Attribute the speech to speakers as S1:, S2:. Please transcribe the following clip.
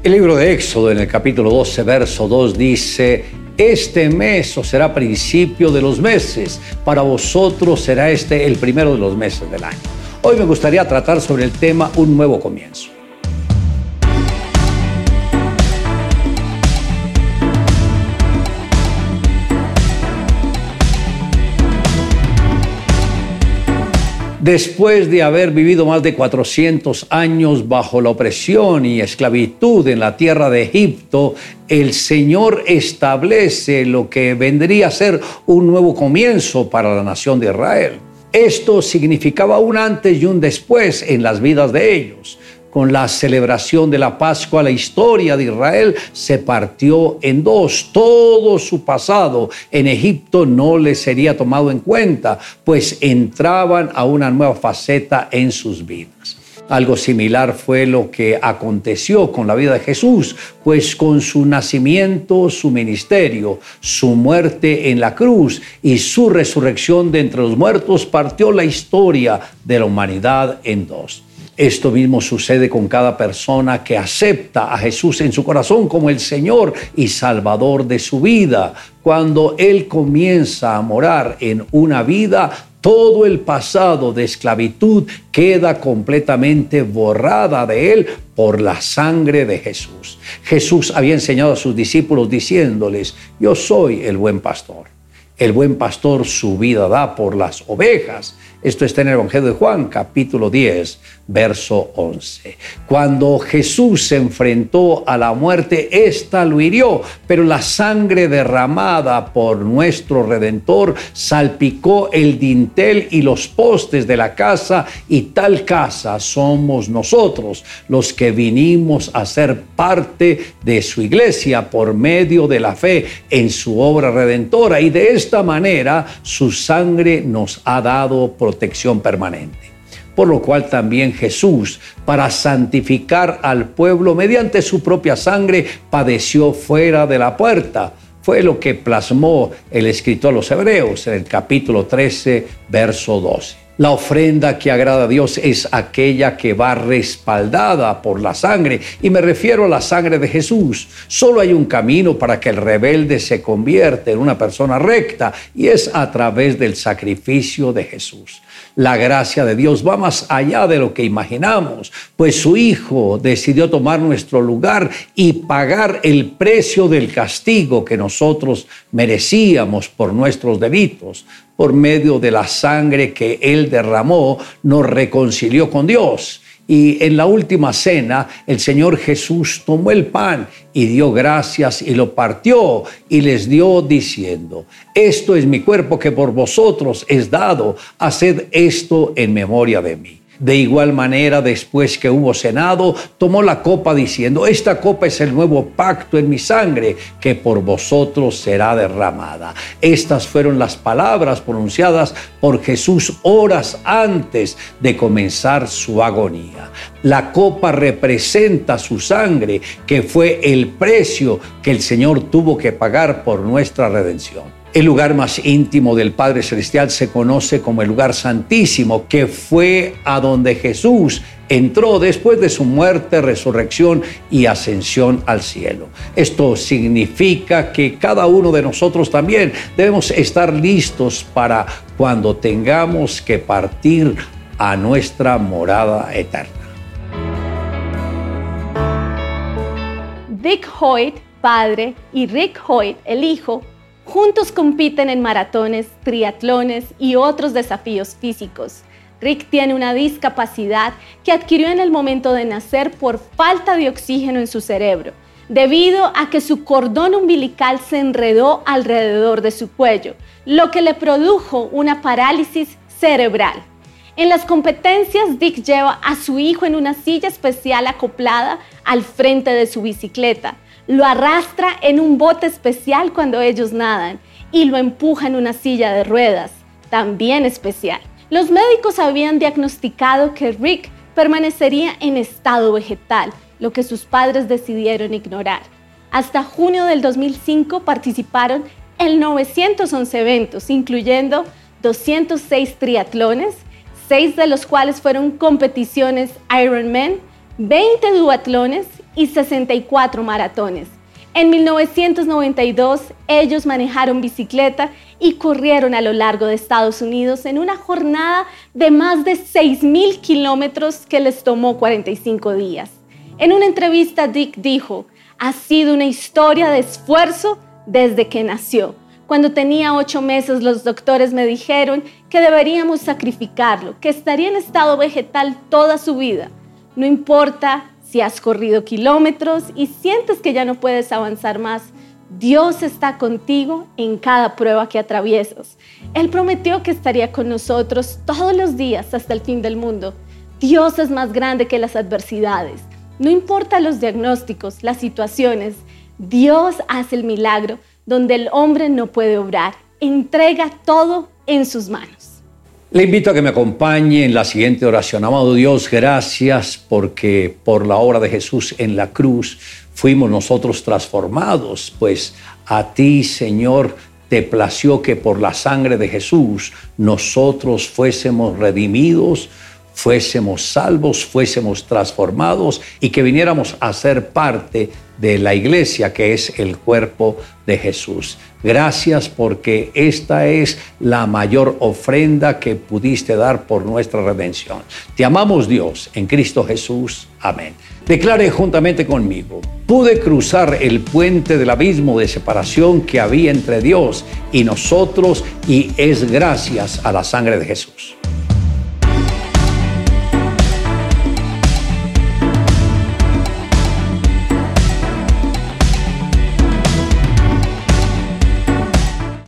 S1: El libro de Éxodo en el capítulo 12, verso 2 dice, este mes os será principio de los meses, para vosotros será este el primero de los meses del año. Hoy me gustaría tratar sobre el tema un nuevo comienzo. Después de haber vivido más de 400 años bajo la opresión y esclavitud en la tierra de Egipto, el Señor establece lo que vendría a ser un nuevo comienzo para la nación de Israel. Esto significaba un antes y un después en las vidas de ellos con la celebración de la Pascua, la historia de Israel se partió en dos. Todo su pasado en Egipto no le sería tomado en cuenta, pues entraban a una nueva faceta en sus vidas. Algo similar fue lo que aconteció con la vida de Jesús, pues con su nacimiento, su ministerio, su muerte en la cruz y su resurrección de entre los muertos partió la historia de la humanidad en dos. Esto mismo sucede con cada persona que acepta a Jesús en su corazón como el Señor y Salvador de su vida. Cuando Él comienza a morar en una vida, todo el pasado de esclavitud queda completamente borrada de Él por la sangre de Jesús. Jesús había enseñado a sus discípulos diciéndoles, yo soy el buen pastor. El buen pastor su vida da por las ovejas. Esto está en el Evangelio de Juan, capítulo 10, verso 11. Cuando Jesús se enfrentó a la muerte, ésta lo hirió, pero la sangre derramada por nuestro Redentor salpicó el dintel y los postes de la casa, y tal casa somos nosotros, los que vinimos a ser parte de su iglesia por medio de la fe en su obra redentora, y de esta manera su sangre nos ha dado protección permanente. Por lo cual también Jesús, para santificar al pueblo mediante su propia sangre, padeció fuera de la puerta. Fue lo que plasmó el escritor a los Hebreos en el capítulo 13, verso 12. La ofrenda que agrada a Dios es aquella que va respaldada por la sangre, y me refiero a la sangre de Jesús. Solo hay un camino para que el rebelde se convierta en una persona recta, y es a través del sacrificio de Jesús. La gracia de Dios va más allá de lo que imaginamos, pues su Hijo decidió tomar nuestro lugar y pagar el precio del castigo que nosotros merecíamos por nuestros delitos por medio de la sangre que Él derramó, nos reconcilió con Dios. Y en la última cena, el Señor Jesús tomó el pan y dio gracias y lo partió y les dio diciendo, esto es mi cuerpo que por vosotros es dado, haced esto en memoria de mí. De igual manera, después que hubo cenado, tomó la copa diciendo, esta copa es el nuevo pacto en mi sangre, que por vosotros será derramada. Estas fueron las palabras pronunciadas por Jesús horas antes de comenzar su agonía. La copa representa su sangre, que fue el precio que el Señor tuvo que pagar por nuestra redención. El lugar más íntimo del Padre Celestial se conoce como el lugar santísimo, que fue a donde Jesús entró después de su muerte, resurrección y ascensión al cielo. Esto significa que cada uno de nosotros también debemos estar listos para cuando tengamos que partir a nuestra morada eterna.
S2: Dick Hoyt, padre, y Rick Hoyt, el hijo, Juntos compiten en maratones, triatlones y otros desafíos físicos. Rick tiene una discapacidad que adquirió en el momento de nacer por falta de oxígeno en su cerebro, debido a que su cordón umbilical se enredó alrededor de su cuello, lo que le produjo una parálisis cerebral. En las competencias, Dick lleva a su hijo en una silla especial acoplada al frente de su bicicleta lo arrastra en un bote especial cuando ellos nadan y lo empuja en una silla de ruedas, también especial. Los médicos habían diagnosticado que Rick permanecería en estado vegetal, lo que sus padres decidieron ignorar. Hasta junio del 2005 participaron en 911 eventos, incluyendo 206 triatlones, 6 de los cuales fueron competiciones Ironman, 20 duatlones y 64 maratones. En 1992 ellos manejaron bicicleta y corrieron a lo largo de Estados Unidos en una jornada de más de 6.000 kilómetros que les tomó 45 días. En una entrevista Dick dijo, ha sido una historia de esfuerzo desde que nació. Cuando tenía ocho meses los doctores me dijeron que deberíamos sacrificarlo, que estaría en estado vegetal toda su vida. No importa si has corrido kilómetros y sientes que ya no puedes avanzar más, Dios está contigo en cada prueba que atraviesas. Él prometió que estaría con nosotros todos los días hasta el fin del mundo. Dios es más grande que las adversidades. No importa los diagnósticos, las situaciones, Dios hace el milagro donde el hombre no puede obrar. Entrega todo en sus manos.
S1: Le invito a que me acompañe en la siguiente oración. Amado Dios, gracias porque por la obra de Jesús en la cruz fuimos nosotros transformados, pues a ti, Señor, te plació que por la sangre de Jesús nosotros fuésemos redimidos, fuésemos salvos, fuésemos transformados y que viniéramos a ser parte de la iglesia que es el cuerpo de Jesús. Gracias porque esta es la mayor ofrenda que pudiste dar por nuestra redención. Te amamos Dios en Cristo Jesús. Amén. Declare juntamente conmigo, pude cruzar el puente del abismo de separación que había entre Dios y nosotros y es gracias a la sangre de Jesús.